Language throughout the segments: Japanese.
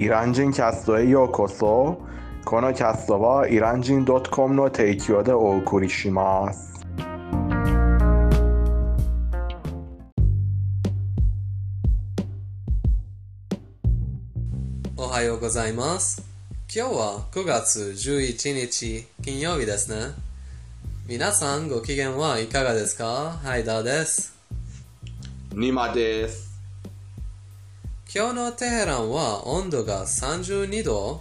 イラン人キャストへようこそこのキャストはイラン人 .com の提供でお送りしますおはようございます。今日は9月11日金曜日ですね。皆さんご機嫌はいかがですかハイダーです。ニマです今日のテヘランは温度が32度。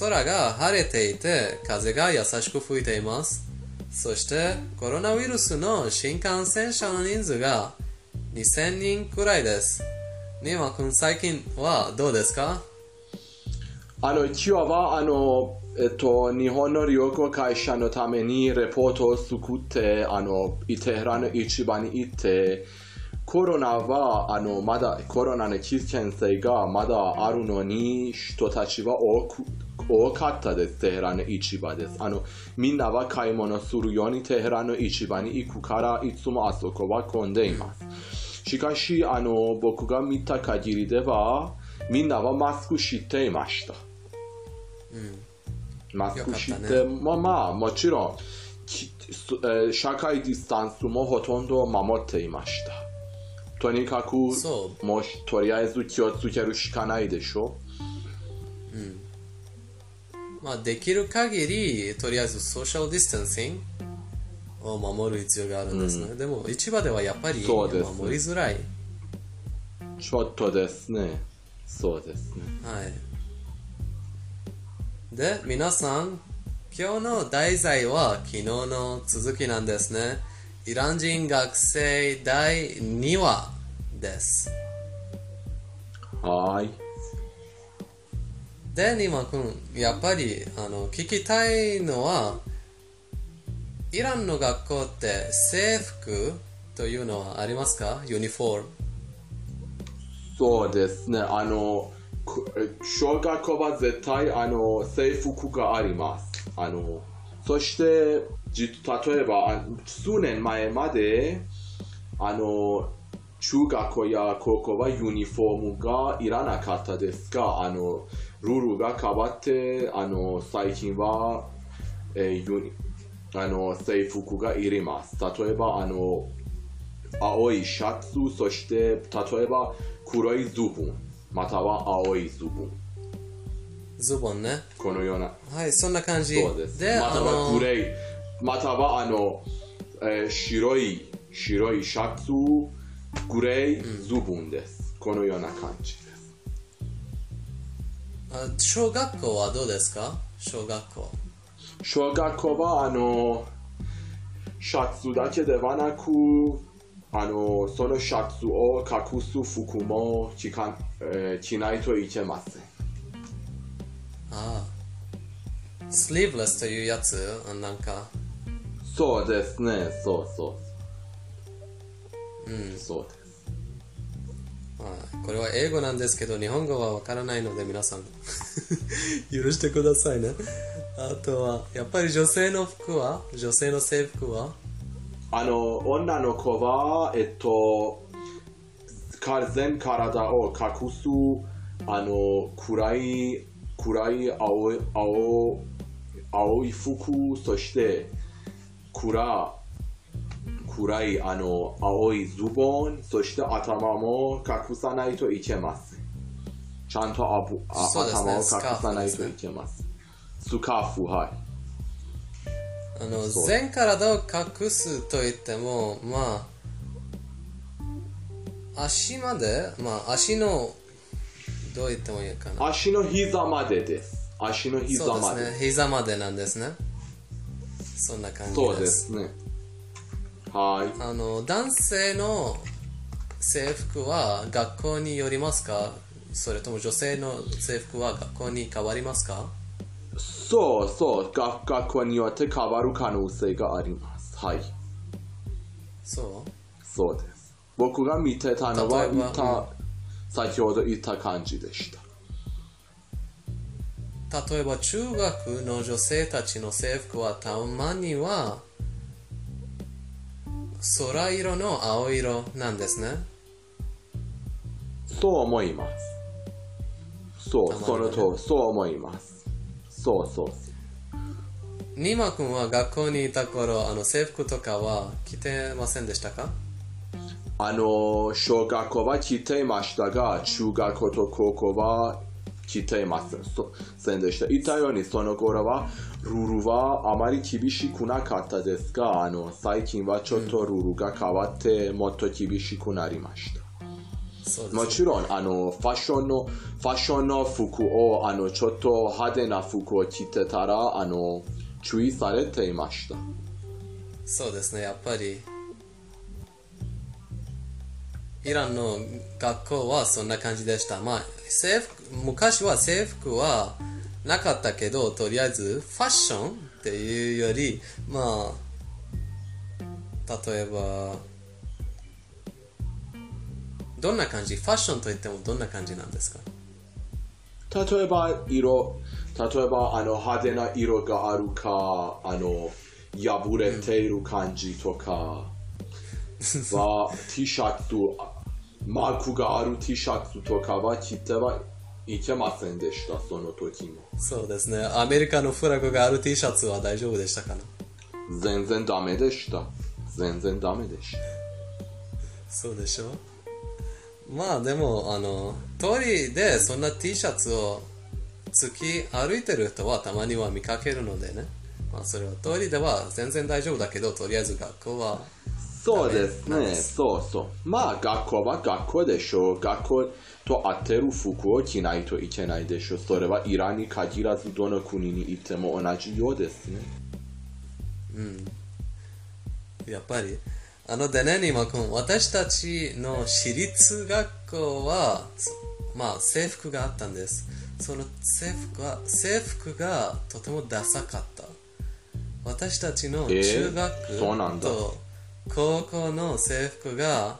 空が晴れていて風が優しく吹いています。そしてコロナウイルスの新感染者の人数が2000人くらいです。ニマ君最近はどうですか？あの今日はあのえっと日本の旅行会社のためにレポートを作ってあのテヘランの市場に行ってコロナはあのまだコロナの危険性がまだあるのに人たちは多く多かったです。テヘランの市場です。あのみんなは買い物するようにテヘランの市場に行くからいつもあそこは混んでいます。しかしあの僕が見た限りではみんなはマスクしていました。マスクして、よかったまあまあもちろん社会ディスタンスもほとんど守っていましたとにかくそもしとりあえず気をつけるしかないでしょまあ、できる限り、とりあえず social distancing を守る必要があるんですね。でも、市場ではやっぱり守りづらい。ちょっとですねそうですねはい。で、皆さん、今日の題材は昨日の続きなんですね。イラン人学生第2話です。はーいで、ニマ君、やっぱりあの聞きたいのは、イランの学校って制服というのはありますか？ユニフォーム。そうですねあの小学校は絶対あの制服がありますあのそしてじ例えばあ数年前まであの中学校や高校はユニフォームがいらなかったですがあのルールが変わってあの最近は、えーユニあの制服がいります例えばあの青いシャツそして例えば黒いズボンまたは青いズボンズボンね。このようなはい、そんな感じ。そうですまたはグレーまたはあの、えー白い白いシャツグレーズボンです、このような感じですあ小学校はどうですか小学校。小学校はあのシャツだけではなくあのそのシャツを隠す服も着かん、えー着ないといけませんああ。スリーブレスというやつあなんか、そうですね、そうそう。うん、そうです。まあ、これは英語なんですけど、日本語はわからないので皆さん、許してくださいね。あとは、やっぱり女性の服は？女性の制服は？あの、女の子は、えっと、か全体を隠す、あの、暗い、暗い青い、青青い服、そして、暗、暗い、あの、青いズボン、そして頭も隠さないといけません。ちゃんとあぶあね頭を隠さないといけません。スカーフ、はい。あの全体を隠すと言っても、まあ、足まで、まあ、足の、どう言ってもいいかな。足の膝までです。足の膝まで。そうですね。膝までなんですね。そんな感じです。そうですね。はい。あの男性の制服は学校によりますか？それとも女性の制服は学校に変わりますか？そうそう。学学校によって変わる可能性があります。はい。そう？そうです。僕が見てたのは、例えば見た先ほど言った感じでした。例えば中学の女性たちの制服はたまには空色の青色なんですね。そう思います。そう、そのと、そう思います。そうそう。ニマ君は学校にいた頃、あの制服とかは着てませんでしたか？あの、小学校は来ていましたが、中学校と高校は来ていませんそせんでした？言ったように、その頃は、ルールはあまり厳しくなかったですが、あの、最近はちょっとルールが変わって、もっと厳しくなりましもちろん、あの、ファッションの、ファッションの服を、あの、ちょっと派手な服を着てたら、あの、注意されていました。そうですね、やっぱり。イランの学校はそんな感じでした。まあ、制服、昔は制服はなかったけど、とりあえずファッションっていうより、まあ、例えば、どんな感じ？ファッションといってもどんな感じなんですか？例えば色。例えばあの派手な色があるかあの破れている感じとか。は T シャツマークがある T シャツとかは着てはいけませんでしたその時もそうですね。アメリカのフラグがある T シャツは大丈夫でしたかな？全然ダメでした全然ダメでしたそうでしょ？まあでも、あの、通りでそんな T シャツを突き歩いてる人はたまには見かけるのでね。まあそれは通りでは全然大丈夫だけど、とりあえず学校は、そうですねそうそうまあ学校は学校でしょう学校と合ってる服を着ないといけないでしょうそれはイランに限らずどの国に行っても同じようですねやっぱり。あのでね、ニマ君、私たちの私立学校は、そまあ制服があったんです。その制服は、制服がとてもダサかった。私たちのえー中学そうなんだと高校の制服が、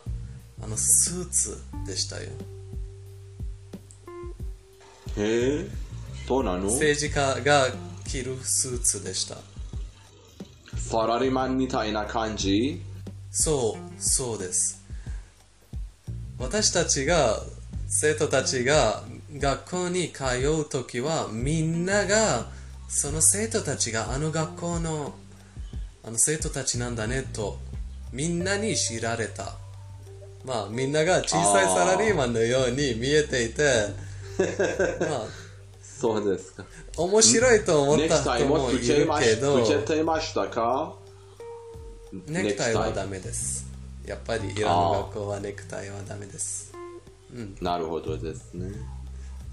あのスーツでしたよ。へえそうなの？政治家が着るスーツでした。サラリーマンみたいな感じ？そう、そうです。私たちが、生徒たちが学校に通うときは、みんなが、その生徒たちがあの学校の、あの生徒たちなんだねと、みんなに知られた。まあ、みんなが小さいサラリーマンのように見えていて、まあ、そうですか面白いと思ったネクタイ人もいるましけど、つけていましたか？ネクタイはダメです。やっぱりイランの学校はネクタイはダメです。なるほどですね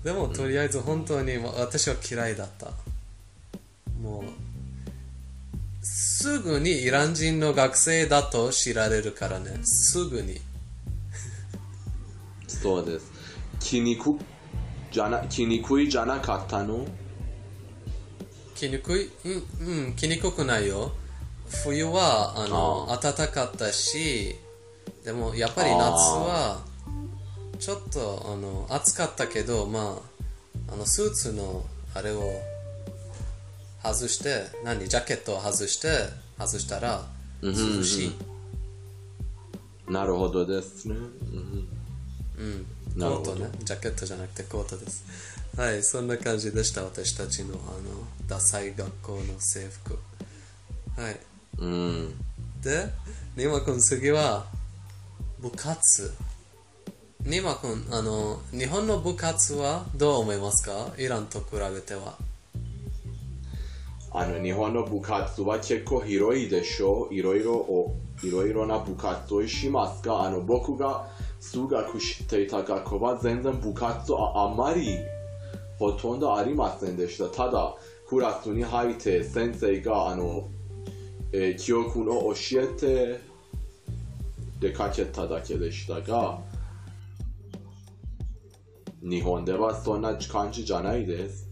でもとりあえず本当に私は嫌いだった。もう、すぐにイラン人の学生だと知られるからね。すぐに。そうです気にくじゃな気にくいじゃなかったの？着にくい？うん、うん、着にくくないよ。冬はあの暖かかったし、でもやっぱり夏はちょっとあの暑かったけど、まあ、あのスーツのあれを外して、何、ジャケットを外して、外したら涼しい。なるほどですね、うんうん、コートね、ジャケットじゃなくてコートです。はい、そんな感じでした、私たちのあのダサい学校の制服。はい。うん、で、ニマ君次は部活。ニマ君、あの、日本の部活はどう思いますか？イランと比べては。あの日本の部活は結構広いでしょいろいろおいろいろな部活をしますがあの僕が数学していた学校は全然部活はあんまりほとんどありませんでしたただクラスに入って先生があの、えー記憶の教えて出かけただけでしたが日本ではそんな感じじゃないです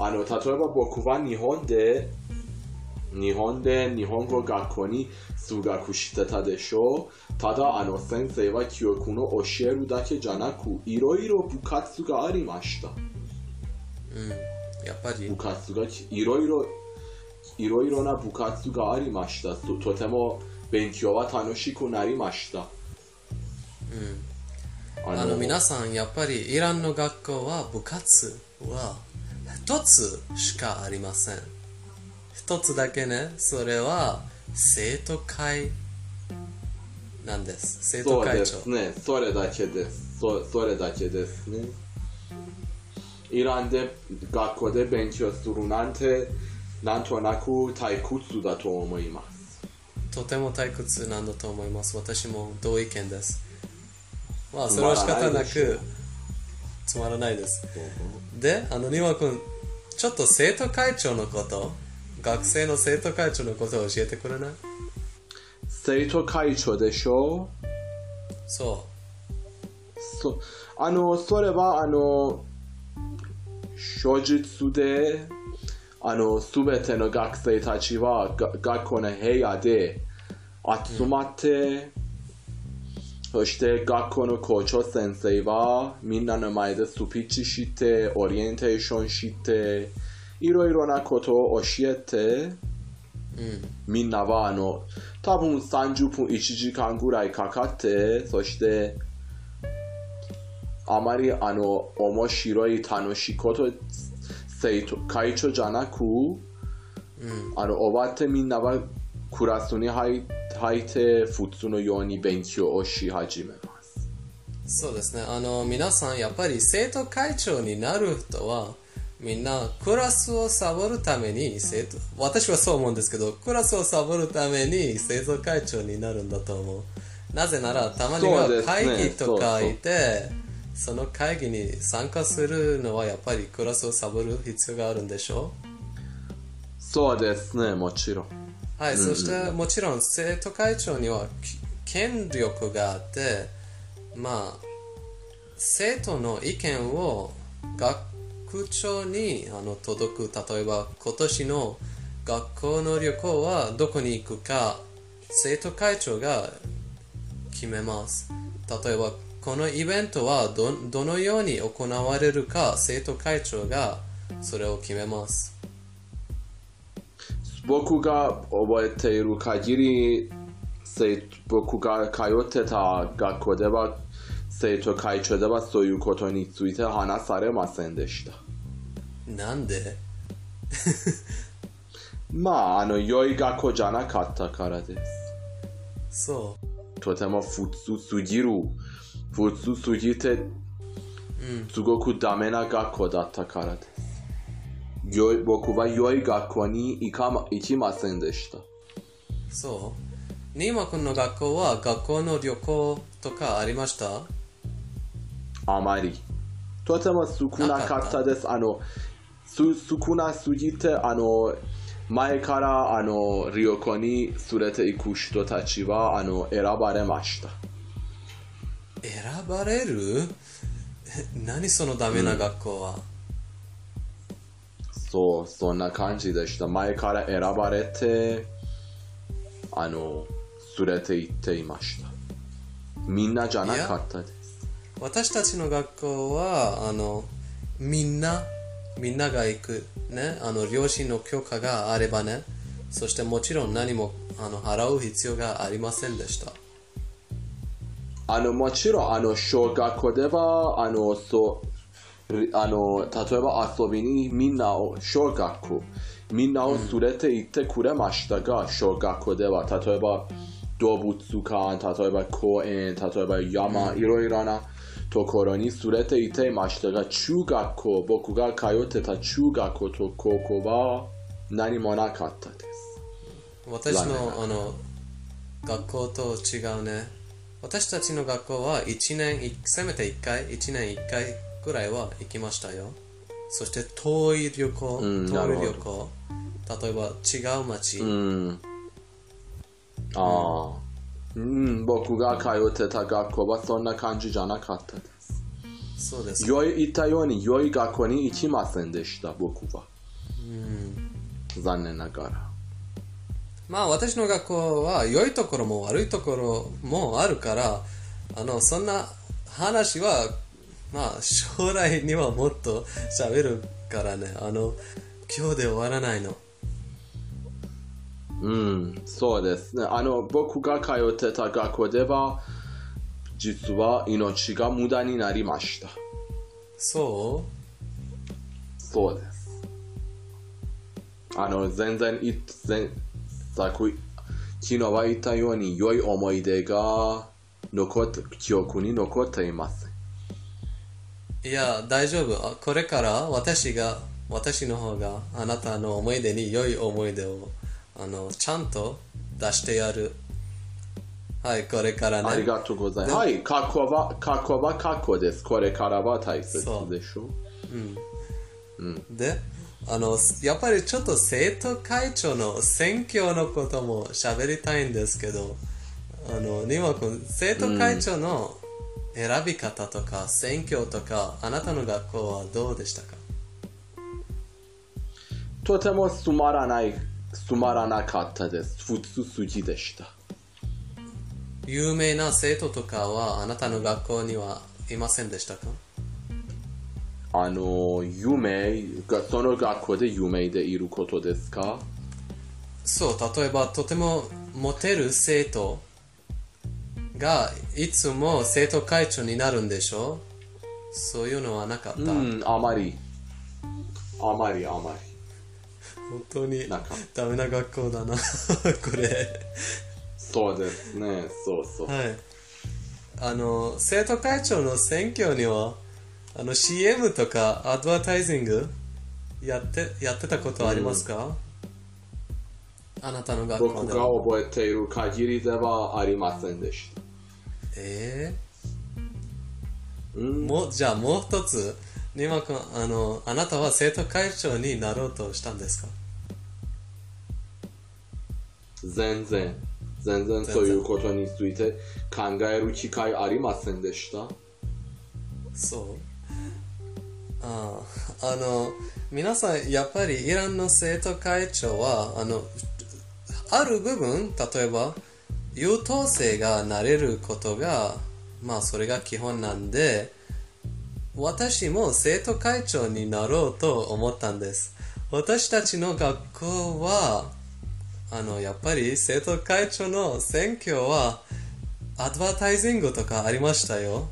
あの、例えば僕は日本で、日本で日本語学校に数学してたでしょう。ただ、あの先生は記憶の教えるだけじゃなく、いろいろ部活がありました。うん。やっぱり部、活がいろいろ、いろいろな部活がありました。ととても勉強は楽しくなりました。ああの皆さんやっぱりイランの学校は部活は一つしかありません一つだけねそれは生徒会なんです生徒そうで会長すね。それだけです。そそれだけですね。イランで学校で勉強するなんて、なんとなく退屈だと思います。とても退屈なんだと思います私も同意見ですまあそれは仕方なくつまらないですであのニワ君ちょっと生徒会長のこと学生の生徒会長のことを教えてくれない？生徒会長でしょ？そそあの、それはあの、書術で、あの、すべての学生たちはが学校の部屋で集まって、そして学校の校長先生はみんなの前でスピーチして、オリエンテーションして、いろいろなことを教えて、ううんみんなはあの、多分30分1時間ぐらいかかって、そして、あまりあの、面白い楽しいこと、生徒、会長じゃなく、うんあの、終わってみんなはクラスに入入って、普通のように勉強をし始めます。そうですねあの皆さんやっぱり生徒会長になる人はみんなクラスをサボるために生徒私はそう思うんですけどクラスをサボるために生徒会長になるんだと思うなぜならたまには会議とかそうそういてその会議に参加するのはやっぱりクラスをサボる必要があるんでしょそうですね、もちろん。はい、そしてもちろん生徒会長にはき権力があってまあ生徒の意見を学長にあの届く例えば今年の学校の旅行はどこに行くか生徒会長が決めます。例えばこのイベントはどどのように行われるか生徒会長がそれを決めます僕が覚えている限り、生僕が通ってた学校では、生徒会長ではそういうことについて話されませんでした。なんでまあ、あの、良い学校じゃなかったからです。そうとても普通すぎる。普通すぎて、すごくダメな学校だったからです。僕は良い学校に行かま行きませんでした。そうニーマ君の学校は学校の旅行とかありましたあまり。とても少なかったです。あの、す少なすぎて、あの、前からあの旅行に連れて行く人たちはあの選ばれました。選ばれる何そのダメな学校は、そう、そんな感じでした。前から選ばれて、あの、連れて行っていました。みんなじゃなかったです。私たちの学校はあのみんなみんなが行くねあの両親の許可があればねそしてもちろん何もあの払う必要がありませんでしたあの、もちろん、あの、小学校では、あの、そう、あの、例えば遊びにみんなを、小学校、みんなを連れて行ってくれましたが、小学校では、例えば、動物館、例えば公園、例えば山、いろいろなところに連れて行っていましたが、中学校、僕が通ってた中学校と高校は何もなかったです。私のあの学校と違うね。私たちの学校は1年いせめて1回1年1回ぐらいは行きましたよそして遠い旅行、うん遠い旅行例えば違う町、うん。ああ。うん、僕が通ってた学校はそんな感じじゃなかったです。そうです良い言ったように良い学校に行きませんでした、僕は。残念ながら。まあ私の学校は良いところも悪いところもあるからあのそんな話はまあ将来にはもっと喋るからねあの今日で終わらないのうん、そうですね。あの、僕が通ってた学校では、実は命が無駄になりました。そそうです。あの、全然い、全、さっき、昨日は言ったように良い思い出が残って、記憶に残っています。ういや、大丈夫。あこれから私が、私の方があなたの思い出に良い思い出をあのちゃんと出してやる。はい、これからね。ありがとうございます。はい、過去は、過去は過去です。これからは大切でしょ？で、あの、やっぱりちょっと生徒会長の選挙のことも喋りたいんですけど、あの、ニワ君、生徒会長の選び方とか選挙とか、あなたの学校はどうでしたか？とてもつまらない、つまらなかったです。普通すぎでした。有名な生徒とかはあなたの学校にはいませんでしたか？あの、夢が、その学校で有名でいることですか？そう、例えばとてもモテる生徒がいつも生徒会長になるんでしょ？そういうのはなかった？うん、あまり。あまりあまり。本当にダメな学校だな これ。そうですね、そうそう。はい。あの生徒会長の選挙にはあの CM とかアドバタイジングやってやってたことありますか、あなたの学校僕が覚えている限りではありませんでした。えー。うん、もうじゃあもう一つ。ニマ君あのあなたは生徒会長になろうとしたんですか？全然、全然そういうことについて考える機会ありませんでした？そう。あああの皆さんやっぱりイランの生徒会長はあのある部分例えば優等生がなれることがまあそれが基本なんで私も生徒会長になろうと思ったんです。私たちの学校はあのやっぱり生徒会長の選挙はアドバタイジングとかありましたよ。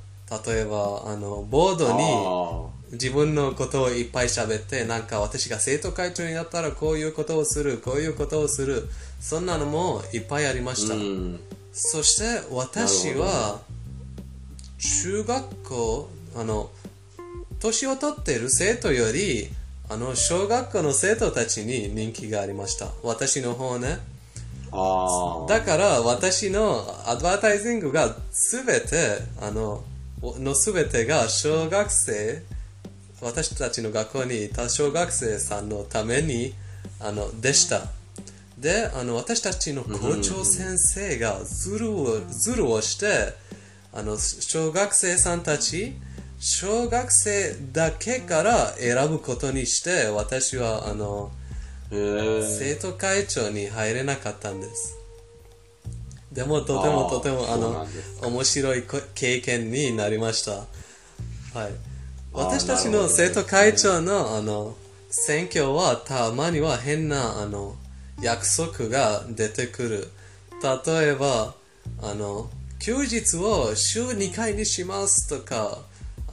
例えばあのボードに自分のことをいっぱい喋ってなんか私が生徒会長になったらこういうことをするこういうことをするそんなのもいっぱいありました、あ、うん、そして私は中学校あの年を取っている生徒よりあの小学校の生徒たちに人気がありました。私の方ね。だから私のアドバタイジングがすべてあののすべてが小学生私たちの学校にいた小学生さんのためにあのでした。であの私たちの校長先生がズルをズルをしてあの小学生さんたち小学生だけから選ぶことにして私はあの生徒会長に入れなかったんです。でもとてもとてもあの面白いこ経験になりました。はい私たちの生徒会長のあの選挙はたまには変なあの約束が出てくる。例えばあの休日を週2回にしますとか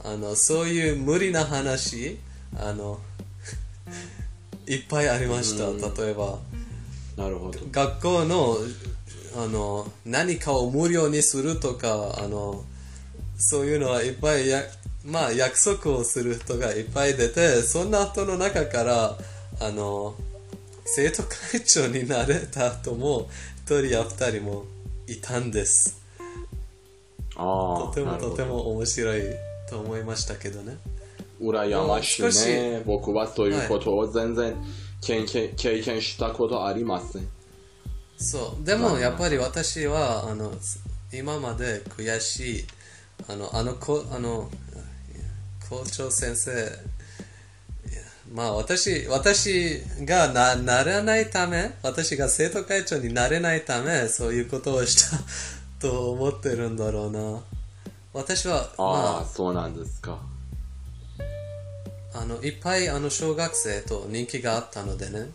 あのそういう無理な話あの いっぱいありました。例えばなるほど。学校のあの何かを無料にするとかあのそういうのはいっぱいや、まあ、約束をする人がいっぱい出てそんな人の中からあの生徒会長になれた人も1人や2人もいたんです。ああ、とてもとても面白いと思いましたけどね。羨ましいね。僕はそういうことを全然経験経験したことありません。そう。でもやっぱり私はあの今まで悔しいあのあのこあの校長先生まあ私私がなならないため私が生徒会長になれないためそういうことをしたと思ってるんだろうな私はああ、まそうなんですか。ああのいっぱいあの小学生と人気があったのでね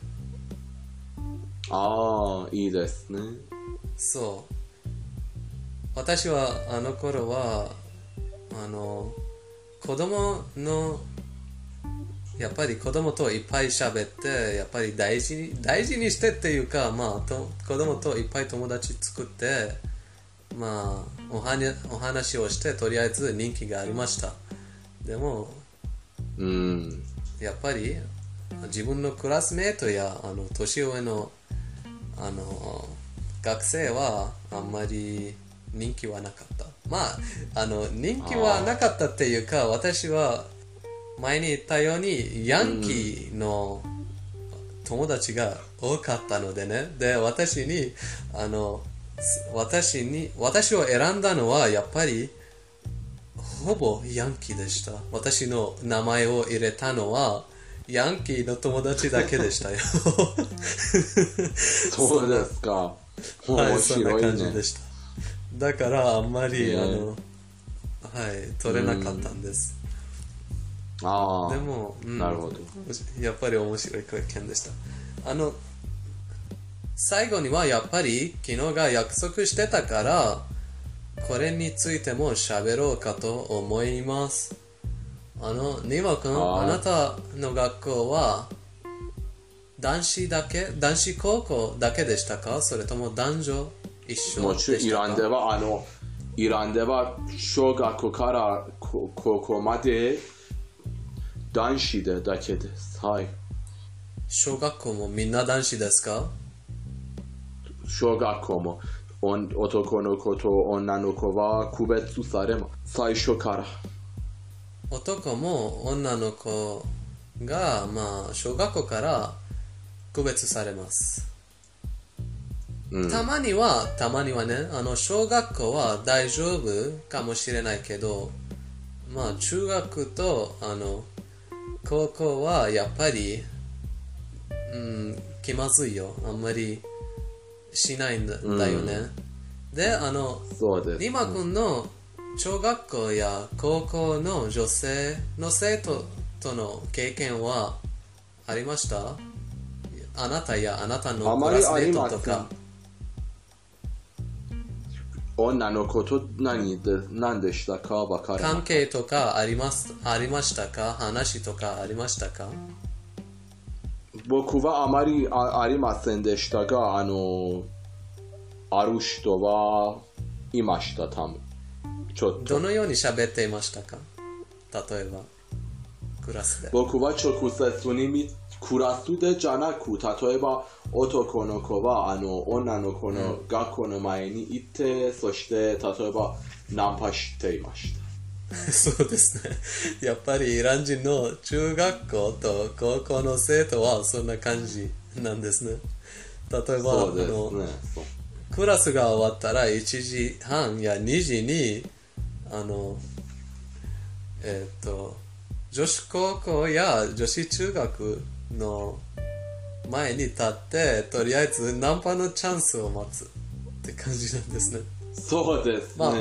ああ、いいですね。そう私はあの頃はあの子供のやっぱり子供といっぱい喋ってやっぱり大事に大事にしてっていうかまあと子供といっぱい友達作ってまあおはにお話をしてとりあえず人気がありましたでもうん。やっぱり自分のクラスメートやあの年上のあの学生はあんまり人気はなかったまああの人気はなかったっていうか私は前に言ったようにヤンキーの友達が多かったのでねで私にあのす私に私を選んだのはやっぱりほぼヤンキーでした。私の名前を入れたのは、ヤンキーの友達だけでしたよ。そうですか。はい、面そんな感じで。した。だから、あんまり、ねあの、はい、取れなかったんです。ああ。でも、うんなるほど。やっぱり面白い経験でした。あの、最後にはやっぱり昨日が約束してたから、これについても喋ろうかと思います。あの、ニマ君、はいあなたの学校は男子だけ男子高校だけでしたか？それとも男女？もちろんイランではあのイランでは小学校からこ高校まで男子でだけです。はい。小学校もみんな男子ですか？小学校も男の子と女の子は区別されます。最初から。男も女の子が、まあ、小学校から区別されます。うん。たまには、たまにはね、あの、小学校は大丈夫かもしれないけど、まあ、中学と、あの、高校はやっぱり、うん、気まずいよ。あんまりしないんだ,、だよね。で、あの。リマ君の小学校や高校の女性の生徒との経験はありました？あなたやあなたあのクラスメートとか。女の子と何で何でしたか？わからない関。係とかありますありましたか？話とかありましたか？僕はあまりあありませんでしたが、あの、ある人はいました、多分。ちょっと。どのように喋っていましたか？例えば、クラスで。僕は直接にみクラスでじゃなく、例えば男の子はあの女の子の学校の前に行って、そして例えばナンパしていました。そうですね。やっぱりイラン人の中学校と高校の生徒はそんな感じなんですね。例えば、そうですあのクラスが終わったら1時半や2時にあのえっ、と女子高校や女子中学の前に立ってとりあえずナンパのチャンスを待つって感じなんですねそうですね。まあ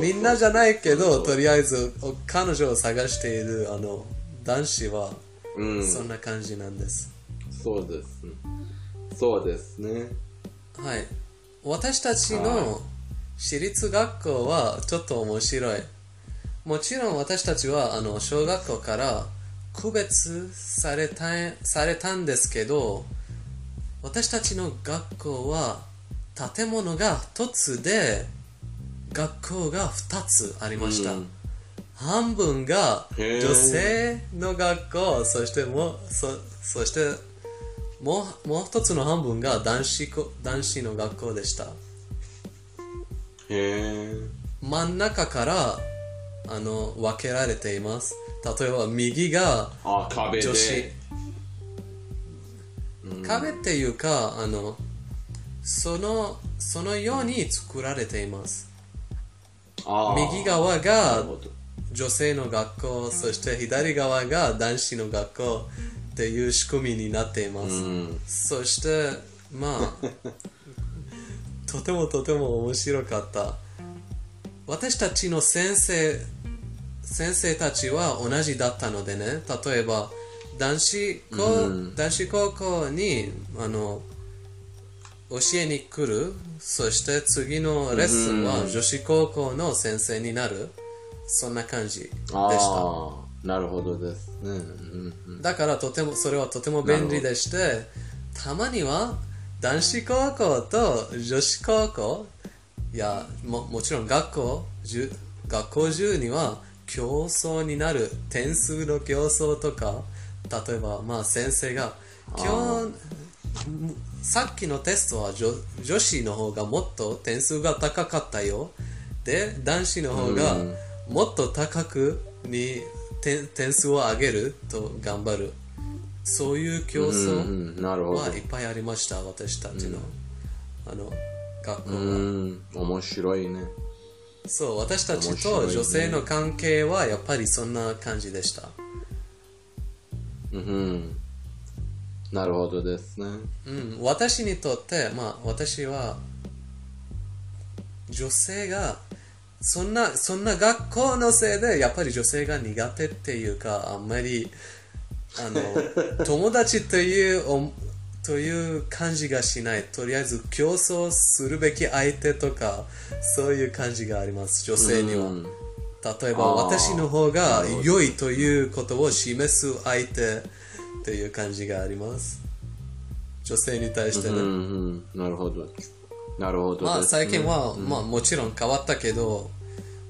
みんなじゃないけどとりあえずお彼女を探しているあの男子はうん、そんな感じなんです、そうですね。そうですね。はい。私たちはの私立学校はちょっと面白い。もちろん私たちはあの小学校から区別されたされたんですけど、私たちの学校は建物が1つで学校が2つありました。うん半分が女性の学校、そしてもう、そそしてもうもう一つの半分が男子こ男子の学校でした。へえ。真ん中からあの分けられています。例えば右が。女子。壁っていうか、あの、その、そのように作られています。右側が女性の学校、そして左側が男子の学校っていう仕組みになっています。うん。そして、まあ、とてもとても面白かった。私たちの先生、先生たちは同じだったのでね、例えば、男子高,、男子高校に、あの、教えに来る。そして次のレッスンは女子高校の先生になる。そんな感じでした。なるほどですね。うんうんだからとてもそれはとても便利でしてたまには男子高校と女子高校いやももちろん学校学校中には競争になる点数の競争とか例えばまあ先生が今日さっきのテストは女女子の方がもっと点数が高かったよ。で男子の方がもっと高くに点点数を上げると頑張る。そういう競うん争。はいっぱいありました私たちの,、あの学校は、うん、面白いね。そう私たちと女性の関係はやっぱりそんな感じでした。うん、なるほどですね。うん、私にとって、まあ、私は女性がそんなそんな学校のせいでやっぱり女性が苦手っていうかあんまりあの 友達というおという感じがしない。とりあえず競争するべき相手とかそういう感じがあります。女性には、うん。例えば私の方が良いということを示す相手という感じがあります。女性に対してね、うんうん、なるほど。なるほど。まあ最近は、まあもちろん変わったけど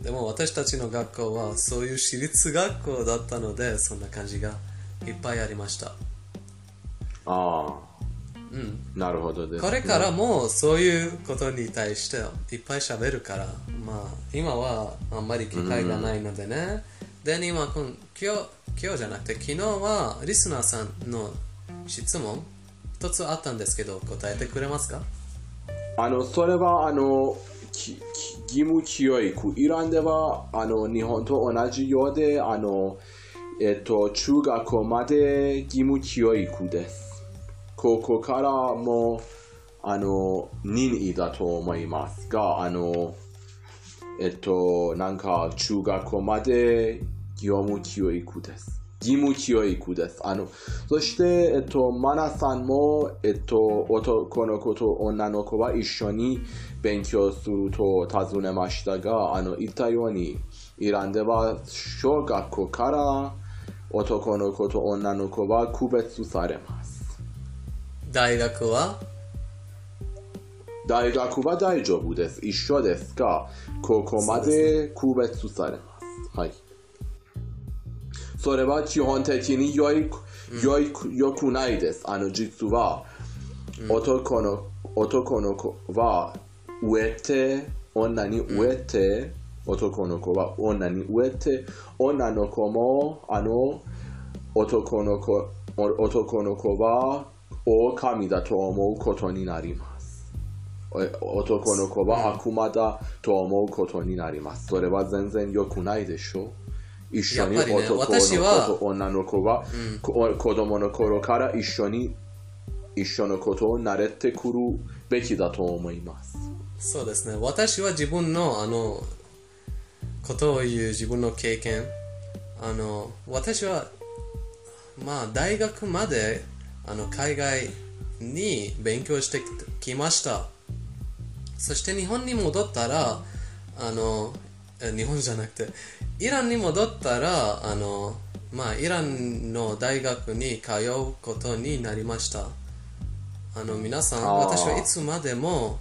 でも私たちの学校はそういう私立学校だったのでそんな感じがいっぱいありました。ああ、うんなるほどです、これからもそういうことに対していっぱい喋るからまあ今はあんまり機会がないのでね、で今今今日今日じゃなくて昨日はリスナーさんの質問一つあったんですけど答えてくれますか？あの、それは、あの、義務教育。イランでは、あの、日本と同じようで、あの、えっと、中学校まで義務教育です。高校からも、あの、任意だと思いますが、あの、えっと、なんか、中学校まで業務教育です。義務教育です。あの、そして、えっと、マナさんも、えっと、男の子と女の子は一緒に勉強すると尋ねましたが、あの、言ったように、イランでは小学校から男の子と女の子は区別されます。大学は？大学は大丈夫です。一緒ですが、高校まで区別されます。はい。それは基本的に良い、良い、良くないです。あの、実は、男の、男の子は植えて、女に植えて、男の子は女に植えて、女の子も、あの、男の子、お男の子は狼だと思うことになります。え男の子は悪魔だと思うことになります。それは全然良くないでしょう。一緒に男の子と女の子は、こ子供の頃から一緒に一緒のことを慣れてくるべきだと思います。そうですね私は自分のあのことを言う自分の経験あの私はまあ大学まであの海外に勉強してきました。そして日本に戻ったらあのえ日本じゃなくてイランに戻ったらあのまあイランの大学に通うことになりました。あの皆さん私はいつまでも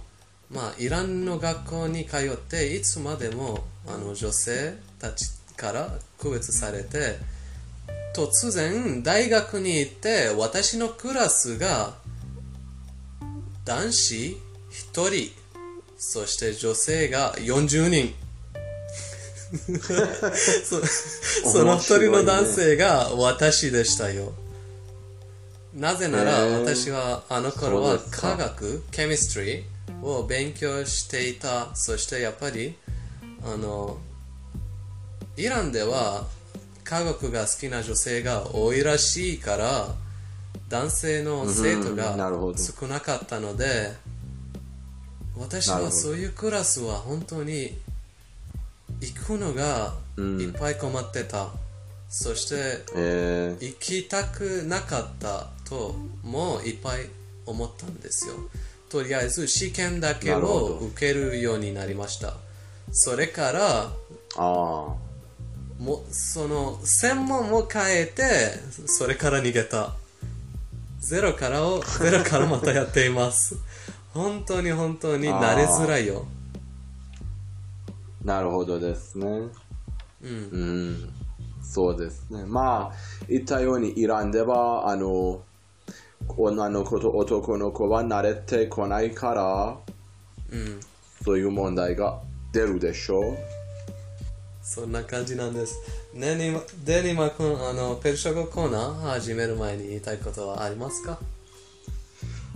まあイランの学校に通っていつまでもあの女性たちから区別されて突然大学に行って私のクラスが男子1人そして女性が40人。そその一人の男性が私でしたよ。なぜなら私はあの頃は科学、ケミストリーを勉強していた。そしてやっぱりあのイランでは科学が好きな女性が多いらしいから男性の生徒うんが少なかったので私はなるほど。そういうクラスは本当に行くのがうん。いっぱい困ってた、そしてえ行きたくなかったともいっぱい思ったんですよ。とりあえず試験だけを受けるようになりました。それからああ。もその専門を変えてそれから逃げたゼロからを ゼロからまたやっています本当に本当に慣れづらいよなるほどですね。うんうん。そうですね。まあ、言ったようにイランでは、あの、女の子と男の子は慣れてこないから、うんそういう問題が出るでしょう。そんな感じなんです。ねにま、デニマ君、あの、ペルシャ語コーナー始める前に言いたいことはありますか？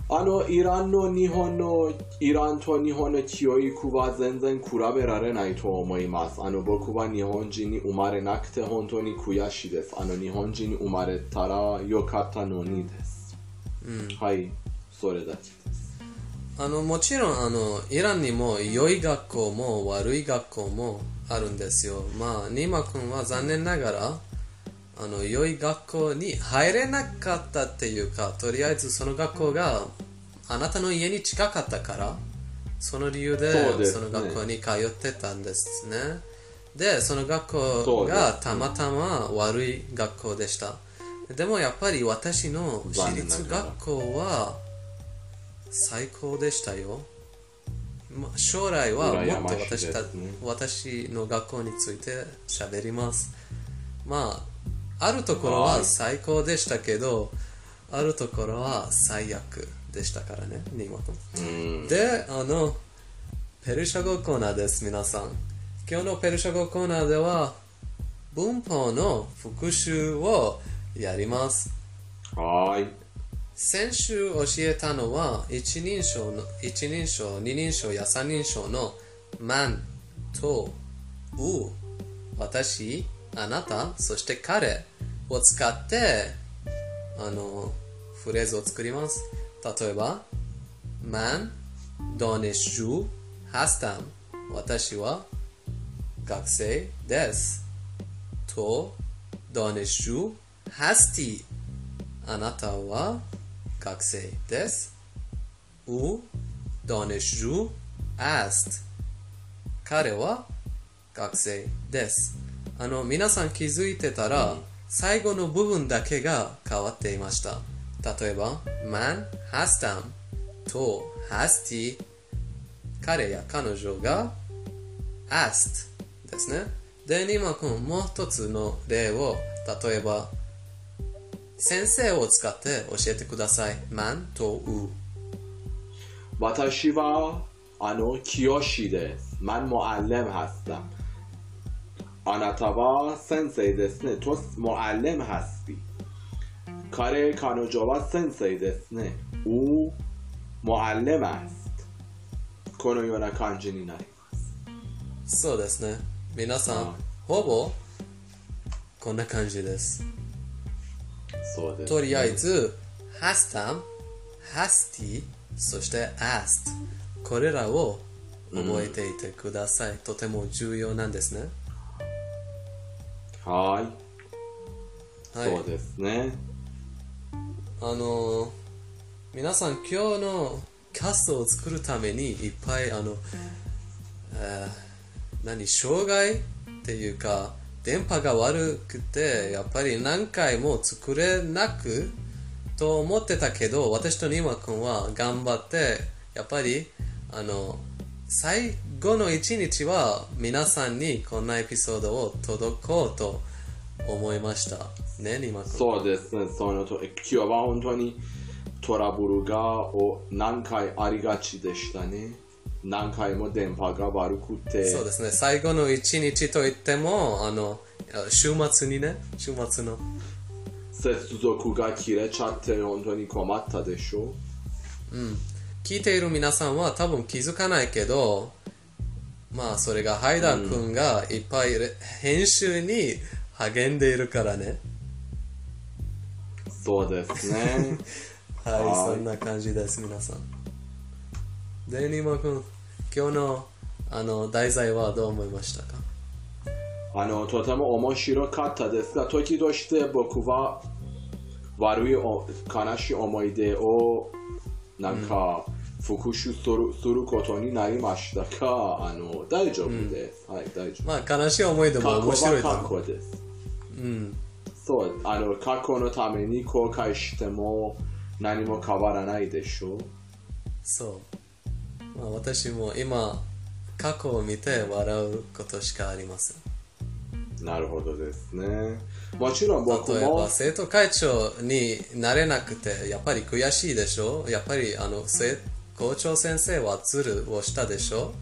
あの、イランの日本の、イランと日本の教育は全然比べられないと思います。あの、僕は日本人に生まれなくて本当に悔しいです。あの、日本人に生まれたらよかったのにです。うん。はい、それだけです。あの、もちろん、あの、イランにも良い学校も悪い学校もあるんですよ。まあ、ニマ君は残念ながら、あの、良い学校に入れなかったっていうか、とりあえずその学校があなたの家に近かったから、その理由でその学校に通ってたんですね。で、その学校がたまたま悪い学校でした。でもやっぱり私の私立学校は最高でしたよ。ま将来はもっと私たね私の学校について喋ります。まあ、あるところははい最高でしたけど、あるところは最悪でしたからね、ニマ君。うん。で、あの、ペルシャ語コーナーです、皆さん。今日のペルシャ語コーナーでは、文法の復習をやります。はーい。先週教えたのは一人称の一人称二人称や三人称の「マン」と「う」「私」「あなた」そして「彼」を使ってあのフレーズを作ります。例えば「マン」「ドネシュ」「ハスタム」「私は学生です」と「ドネシュ」「ハスティ」あなたは学生です。او دانشجو است 彼は学生です。あの、皆さん気づいてたら、最後の部分だけが変わっていました。例えば、man هستم と هستی 彼や彼女が asked ですね。で、ニマ君、もう一つの例を、例えば、 先生を使って教えてください。man と u。私はあの清です。من معلم هستم. あなたは先生ですね。と معلم هستی. 彼、彼女は先生ですね。او معلم است. このような感じになります。そうですね。皆さんはい、ほぼ、こんな感じです。 そうです、とりあえず、hustam、husty、そして asked。これらを覚えていてください。とても重要なんですね。はい、はい。そうですね。あのー皆さん今日のキャストを作るためにいっぱいあの、えー何障害っていうか電波が悪くてやっぱり何回も作れなくと思ってたけど私とニマ君は頑張ってやっぱりあの最後の一日は皆さんにこんなエピソードを届こうと思いましたねニマ君そうですね。そのと今日は本当にトラブルがお何回ありがちでしたね。何回も電波が悪くて。そうですね、最後の一日といっても、あの、週末にね、週末の。接続が切れちゃって本当に困ったでしょ？聞いている皆さんは多分気づかないけど、まあ、それがハイダー君がいっぱい編集に励んでいるからね。そうですね。はい、はいそんな感じです、皆さん。で、ニマ君、今日のあの題材はどう思いましたか？あの、とても面白かったですが、時として僕は悪いお悲しい思い出をなんか復習するすることになりましたが、あの、大丈夫です。はい、大丈夫。まあ悲しい思い出も面白いと思う。です。うん。そう、あの、過去のために後悔しても何も変わらないでしょう。そう。まあ私も今、過去を見て笑うことしかありません。なるほどですね。もちろん僕も例えば、生徒会長になれなくて、やっぱり悔しいでしょ？やっぱり、あの、生校長先生はズルをしたでしょ？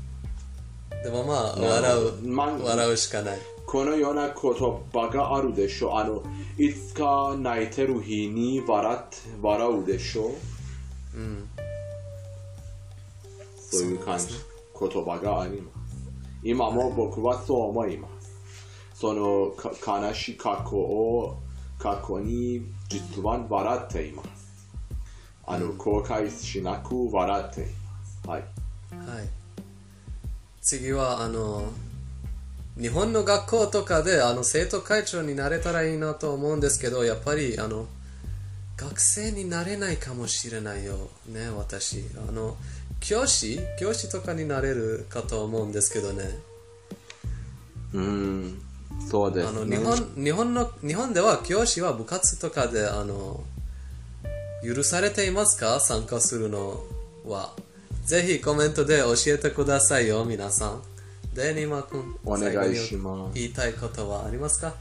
でもまあ、笑う、まあ笑うしかない。このような言葉があるでしょう。あの、いつか泣いてる日に笑って笑うでしょう。うん。そういう感じ、言葉があります。今も僕はそう思います。そのか悲しい過去を過去に実は笑っています。あの、後悔しなく笑っています。はい。はい。次は、あの、日本の学校とかで、あの、生徒会長になれたらいいなと思うんですけど、やっぱり、あの、学生になれないかもしれないよ。ね、私。あの、教師？教師とかになれるかと思うんですけどね。うーん、そうですね。あの、日本、日本の、日本では教師は部活とかで、あの、許されていますか？参加するのは。ぜひコメントで教えてくださいよ、皆さん。で、ニマ君、お願いします言いたいことはありますか？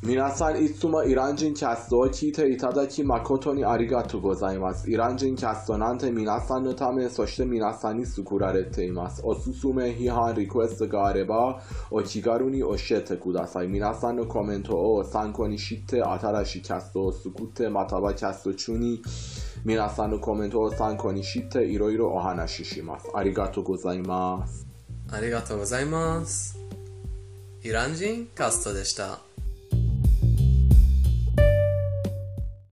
皆さんいつもイラン人キャストを聞いていただき誠にありがとうございます。イラン人キャストなんて皆さんのため、そして皆さんに作られています。おすすめ、批判、リクエストがあれば、お気軽に教えてください。皆さんのコメントを参考にして、新しいキャストを作って、またはキャスト中に、皆さんのコメントを参考にして、いろいろお話しします。ありがとうございます。ありがとうございます。イラン人カストでした。